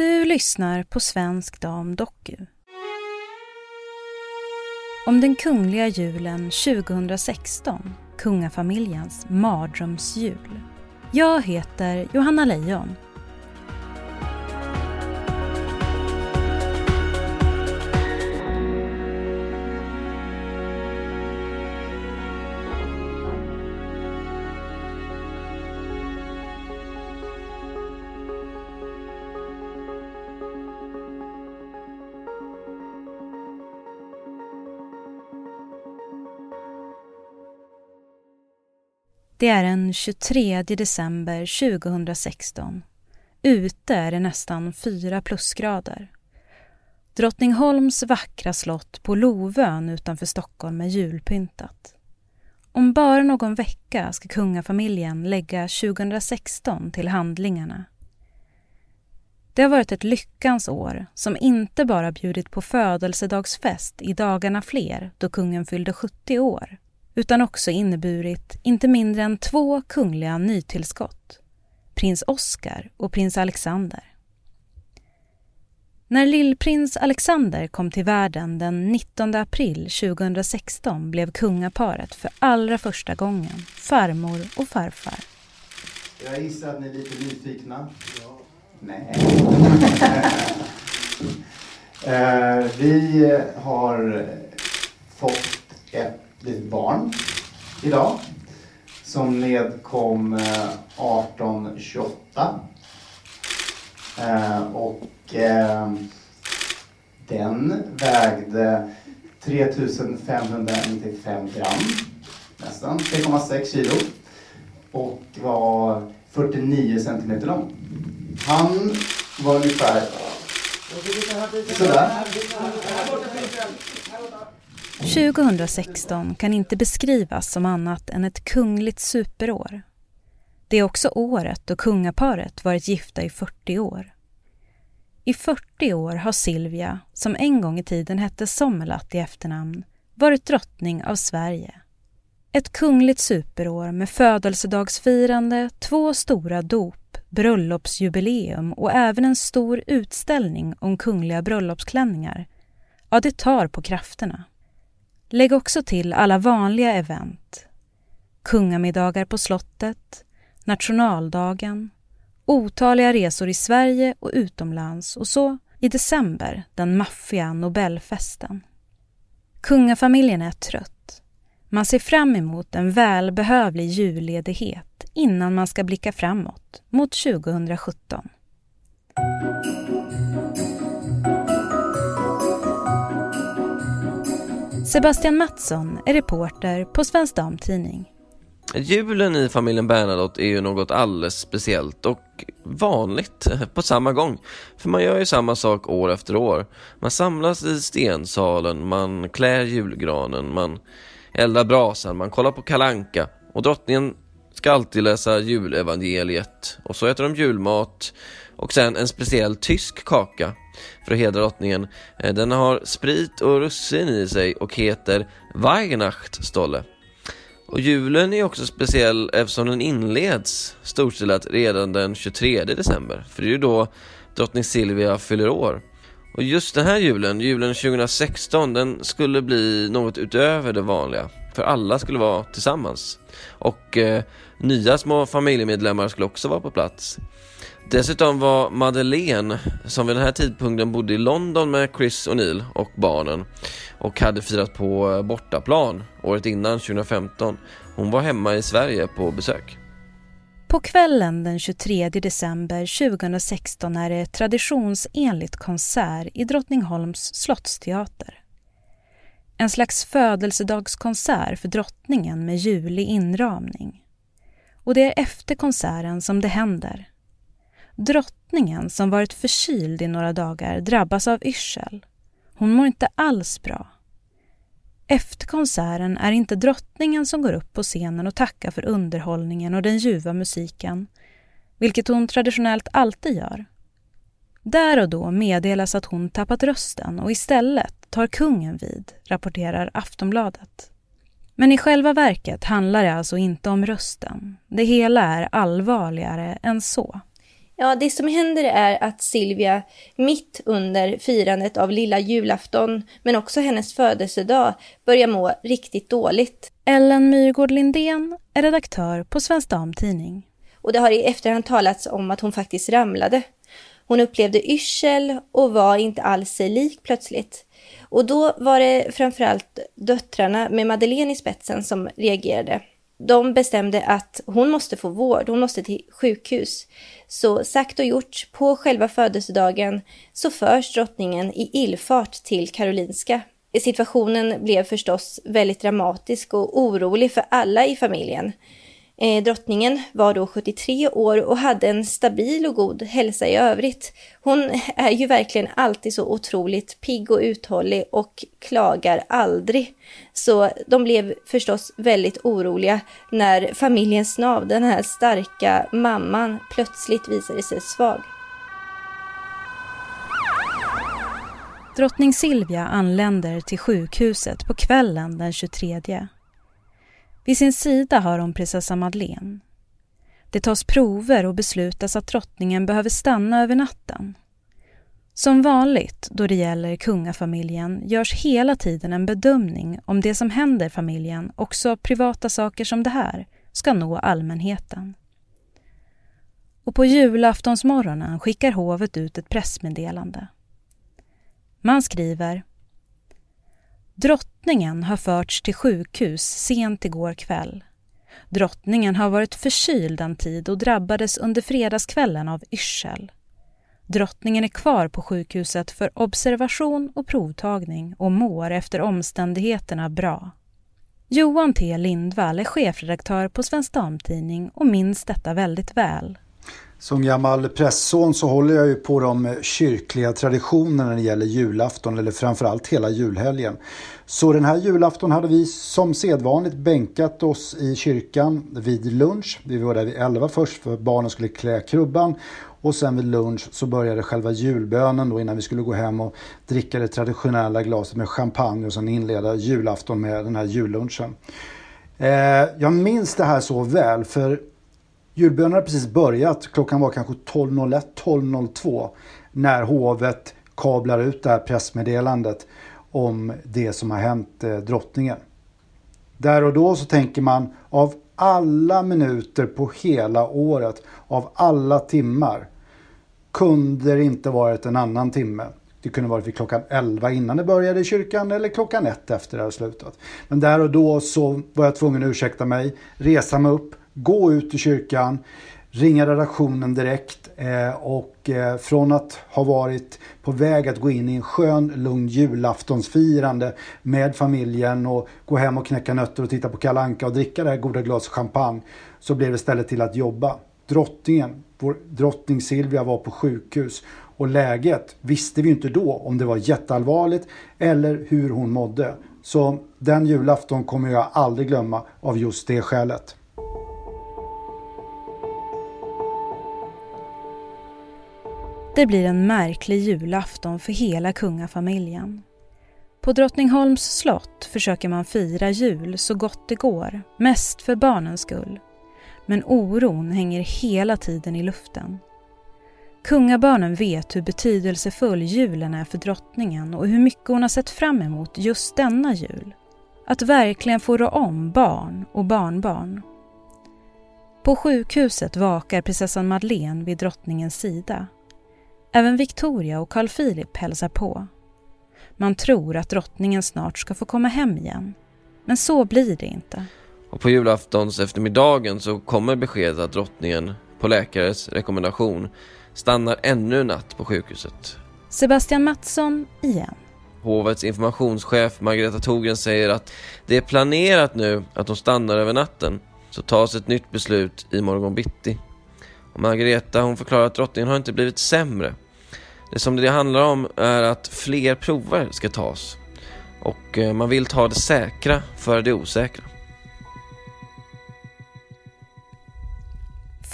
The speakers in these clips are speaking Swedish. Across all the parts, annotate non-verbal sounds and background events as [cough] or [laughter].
Du lyssnar på Svensk Dam Doku. Om den kungliga julen 2016, kungafamiljens mardrömsjul. Jag heter Johanna Lejon Det är den 23 december 2016. Ute är det nästan fyra plusgrader. Drottningholms vackra slott på Lovön utanför Stockholm är julpyntat. Om bara någon vecka ska kungafamiljen lägga 2016 till handlingarna. Det har varit ett lyckans år som inte bara bjudit på födelsedagsfest i dagarna fler då kungen fyllde 70 år utan också inneburit inte mindre än två kungliga nytillskott, prins Oscar och prins Alexander. När lillprins Alexander kom till världen den 19 april 2016 blev kungaparet för allra första gången farmor och farfar. Jag gissar att ni är lite nyfikna. Ja. Nej. [laughs] Eh, vi har fått ett litet barn idag som nedkom 1828. Eh, och eh, den vägde 3595 gram, nästan 3,6 kilo och var 49 centimeter lång. Han var ungefär sådär. 2016 kan inte beskrivas som annat än ett kungligt superår. Det är också året då kungaparet varit gifta i 40 år. I 40 år har Silvia, som en gång i tiden hette Sommerlath i efternamn, varit drottning av Sverige. Ett kungligt superår med födelsedagsfirande, två stora dop, bröllopsjubileum och även en stor utställning om kungliga bröllopsklänningar. Ja, det tar på krafterna. Lägg också till alla vanliga event. Kungamiddagar på slottet, nationaldagen, otaliga resor i Sverige och utomlands och så i december den maffiga Nobelfesten. Kungafamiljen är trött. Man ser fram emot en välbehövlig julledighet innan man ska blicka framåt mot 2017. Sebastian Mattsson är reporter på Svensk Damtidning. Julen i familjen Bernadotte är ju något alldeles speciellt och vanligt [laughs] på samma gång. För man gör ju samma sak år efter år. Man samlas i stensalen, man klär julgranen, man eldar brasan, man kollar på kalanka och drottningen ska alltid läsa julevangeliet och så äter de julmat och sen en speciell tysk kaka för att hedra drottningen. Eh, den har sprit och russin i sig och heter Weihnachtsstolle. Och julen är också speciell eftersom den inleds storstilat redan den 23 december, för det är ju då drottning Silvia fyller år. Och just den här julen, julen 2016, den skulle bli något utöver det vanliga. För alla skulle vara tillsammans. Och eh, nya små familjemedlemmar skulle också vara på plats. Dessutom var Madeleine, som vid den här tidpunkten bodde i London med Chris O'Neill och barnen och hade firat på eh, bortaplan året innan, 2015. Hon var hemma i Sverige på besök. På kvällen den 23 december 2016 är det traditionsenligt konsert i Drottningholms slottsteater. En slags födelsedagskonsert för drottningen med julig inramning. Och det är efter konserten som det händer. Drottningen som varit förkyld i några dagar drabbas av yrsel. Hon mår inte alls bra. Efter konserten är inte drottningen som går upp på scenen och tackar för underhållningen och den ljuva musiken, vilket hon traditionellt alltid gör. Där och då meddelas att hon tappat rösten och istället tar kungen vid, rapporterar Aftonbladet. Men i själva verket handlar det alltså inte om rösten. Det hela är allvarligare än så. Ja, det som händer är att Silvia mitt under firandet av lilla julafton, men också hennes födelsedag, börjar må riktigt dåligt. Ellen Myrgård Lindén är redaktör på Svensk Damtidning. Och det har i efterhand talats om att hon faktiskt ramlade. Hon upplevde yrsel och var inte alls sig lik plötsligt. Och då var det framförallt döttrarna med Madeleine i spetsen som reagerade. De bestämde att hon måste få vård, hon måste till sjukhus. Så sagt och gjort, på själva födelsedagen så förs drottningen i illfart till Karolinska. Situationen blev förstås väldigt dramatisk och orolig för alla i familjen. Eh, drottningen var då 73 år och hade en stabil och god hälsa i övrigt. Hon är ju verkligen alltid så otroligt pigg och uthållig och klagar aldrig. Så de blev förstås väldigt oroliga när familjens nav, den här starka mamman, plötsligt visade sig svag. Drottning Silvia anländer till sjukhuset på kvällen den 23 vid sin sida har hon prinsessa Madeleine. Det tas prover och beslutas att drottningen behöver stanna över natten. Som vanligt då det gäller kungafamiljen görs hela tiden en bedömning om det som händer familjen, också privata saker som det här, ska nå allmänheten. Och på julaftonsmorgonen skickar hovet ut ett pressmeddelande. Man skriver Drottningen har förts till sjukhus sent igår kväll. Drottningen har varit förkyld en tid och drabbades under fredagskvällen av yrsel. Drottningen är kvar på sjukhuset för observation och provtagning och mår efter omständigheterna bra. Johan T Lindvall är chefredaktör på Svensk Damtidning och minns detta väldigt väl. Som gammal pressson så håller jag ju på de kyrkliga traditionerna när det gäller julafton eller framförallt hela julhelgen. Så den här julafton hade vi som sedvanligt bänkat oss i kyrkan vid lunch. Vi var där vid 11 först för barnen skulle klä krubban och sen vid lunch så började själva julbönen då innan vi skulle gå hem och dricka det traditionella glaset med champagne och sen inleda julafton med den här jullunchen. Eh, jag minns det här så väl för Julbönen hade precis börjat. Klockan var kanske 12.01, 12.02 när hovet kablar ut det här pressmeddelandet om det som har hänt eh, drottningen. Där och då så tänker man av alla minuter på hela året, av alla timmar, kunde det inte varit en annan timme. Det kunde varit vid klockan 11 innan det började i kyrkan eller klockan 1 efter det hade slutat. Men där och då så var jag tvungen att ursäkta mig, resa mig upp, gå ut i kyrkan, ringa redaktionen direkt eh, och eh, från att ha varit på väg att gå in i en skön, lugn julaftonsfirande med familjen och gå hem och knäcka nötter och titta på kalanka och dricka det här goda glas champagne så blev det istället till att jobba. Drottningen, vår drottning Silvia var på sjukhus och läget visste vi inte då om det var jätteallvarligt eller hur hon mådde. Så den julafton kommer jag aldrig glömma av just det skälet. Det blir en märklig julafton för hela kungafamiljen. På Drottningholms slott försöker man fira jul så gott det går, mest för barnens skull. Men oron hänger hela tiden i luften. Kungabarnen vet hur betydelsefull julen är för drottningen och hur mycket hon har sett fram emot just denna jul. Att verkligen få rå om barn och barnbarn. På sjukhuset vakar prinsessan Madeleine vid drottningens sida Även Victoria och Carl Philip hälsar på. Man tror att drottningen snart ska få komma hem igen. Men så blir det inte. Och på julaftons eftermiddagen så kommer beskedet att drottningen, på läkares rekommendation, stannar ännu en natt på sjukhuset. Sebastian Mattsson igen. Hovets informationschef Margareta Thorgren säger att det är planerat nu att hon stannar över natten. så tas ett nytt beslut i morgon bitti. Och Margareta hon förklarar att drottningen har inte blivit sämre. Det som det handlar om är att fler prover ska tas. Och eh, man vill ta det säkra för det osäkra.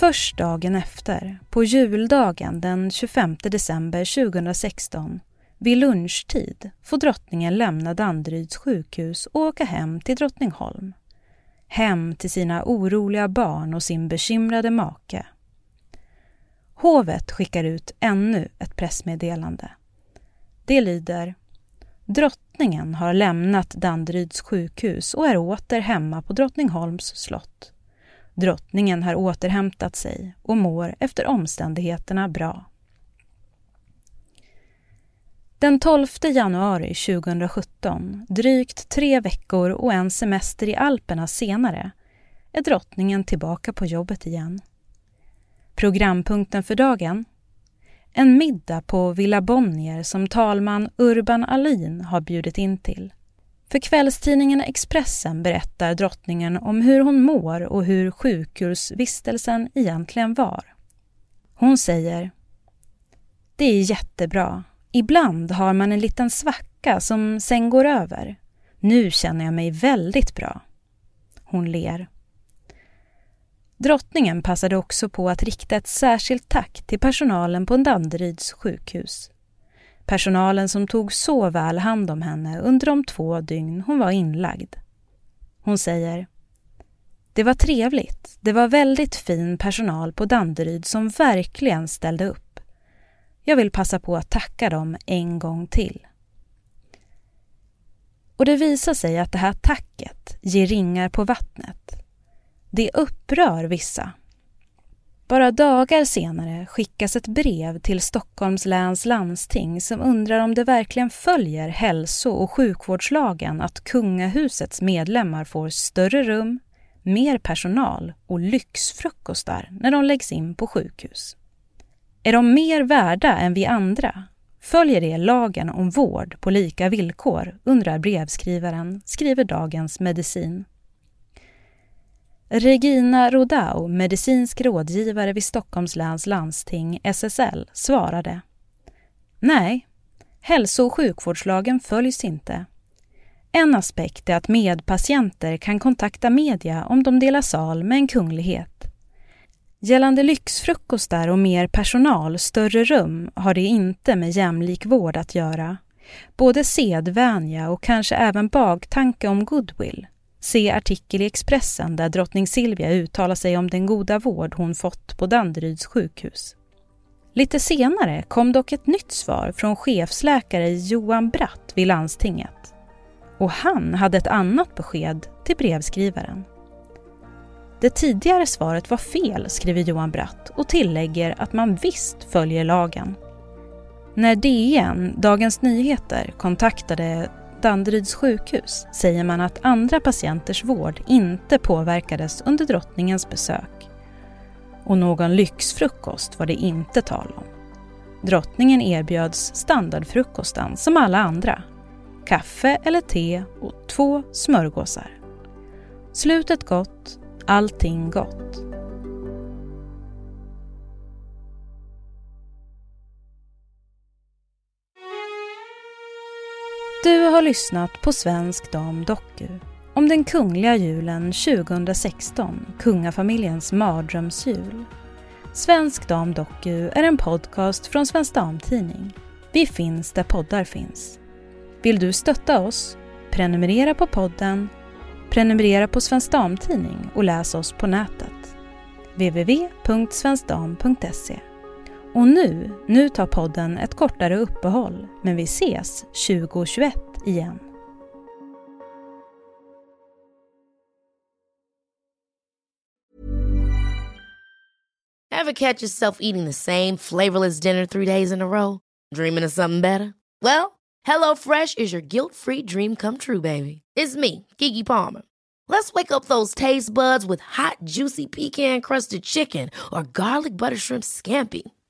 Först dagen efter, på juldagen den 25 december 2016, vid lunchtid får drottningen lämna Danderyds sjukhus och åka hem till Drottningholm. Hem till sina oroliga barn och sin bekymrade make. Hovet skickar ut ännu ett pressmeddelande. Det lyder Drottningen har lämnat Danderyds sjukhus och är åter hemma på Drottningholms slott. Drottningen har återhämtat sig och mår efter omständigheterna bra. Den 12 januari 2017, drygt tre veckor och en semester i Alperna senare, är drottningen tillbaka på jobbet igen. Programpunkten för dagen? En middag på Villa Bonnier som talman Urban Alin har bjudit in till. För kvällstidningen Expressen berättar drottningen om hur hon mår och hur sjukhusvistelsen egentligen var. Hon säger Det är jättebra. Ibland har man en liten svacka som sen går över. Nu känner jag mig väldigt bra. Hon ler. Drottningen passade också på att rikta ett särskilt tack till personalen på Danderyds sjukhus. Personalen som tog så väl hand om henne under de två dygn hon var inlagd. Hon säger Det var trevligt. Det var väldigt fin personal på Danderyd som verkligen ställde upp. Jag vill passa på att tacka dem en gång till. Och det visar sig att det här tacket ger ringar på vattnet. Det upprör vissa. Bara dagar senare skickas ett brev till Stockholms läns landsting som undrar om det verkligen följer hälso och sjukvårdslagen att kungahusets medlemmar får större rum, mer personal och lyxfrukostar när de läggs in på sjukhus. Är de mer värda än vi andra? Följer det lagen om vård på lika villkor? undrar brevskrivaren, skriver Dagens Medicin. Regina Rodau, medicinsk rådgivare vid Stockholms läns landsting, SSL, svarade Nej, hälso och sjukvårdslagen följs inte. En aspekt är att medpatienter kan kontakta media om de delar sal med en kunglighet. Gällande lyxfrukostar och mer personal, större rum, har det inte med jämlik vård att göra. Både sedvänja och kanske även baktanke om goodwill. Se artikel i Expressen där drottning Silvia uttalar sig om den goda vård hon fått på Danderyds sjukhus. Lite senare kom dock ett nytt svar från chefsläkare Johan Bratt vid landstinget. Och han hade ett annat besked till brevskrivaren. Det tidigare svaret var fel, skriver Johan Bratt och tillägger att man visst följer lagen. När DN, Dagens Nyheter, kontaktade Danderyds sjukhus säger man att andra patienters vård inte påverkades under drottningens besök. Och någon lyxfrukost var det inte tal om. Drottningen erbjöds standardfrukosten som alla andra. Kaffe eller te och två smörgåsar. Slutet gott, allting gott. Du har lyssnat på Svensk Dam Doku om den kungliga julen 2016, kungafamiljens mardrömsjul. Svensk Dam Doku är en podcast från Svensk Damtidning. Vi finns där poddar finns. Vill du stötta oss? Prenumerera på podden, prenumerera på Svensk Damtidning och läs oss på nätet. www.svenskdam.se och nu, nu tar podden ett kortare uppehåll, men vi ses 2021 igen. Have catch yourself eating the same flavorless dinner three days in a row? Dreaming of something better? Well, hello fresh is your guilt free dream come true baby. It's me, Gigi Palmer. Let's wake up those taste buds with hot juicy pecan crusted chicken or garlic butter shrimp scampi.